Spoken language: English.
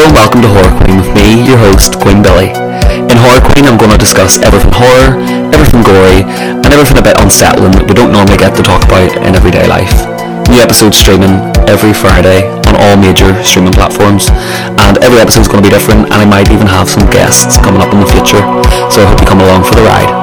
Hello and welcome to Horror Queen with me, your host, Queen Billie. In Horror Queen I'm going to discuss everything horror, everything gory, and everything a bit unsettling that we don't normally get to talk about in everyday life. New episodes streaming every Friday on all major streaming platforms, and every episode is going to be different, and I might even have some guests coming up in the future, so I hope you come along for the ride.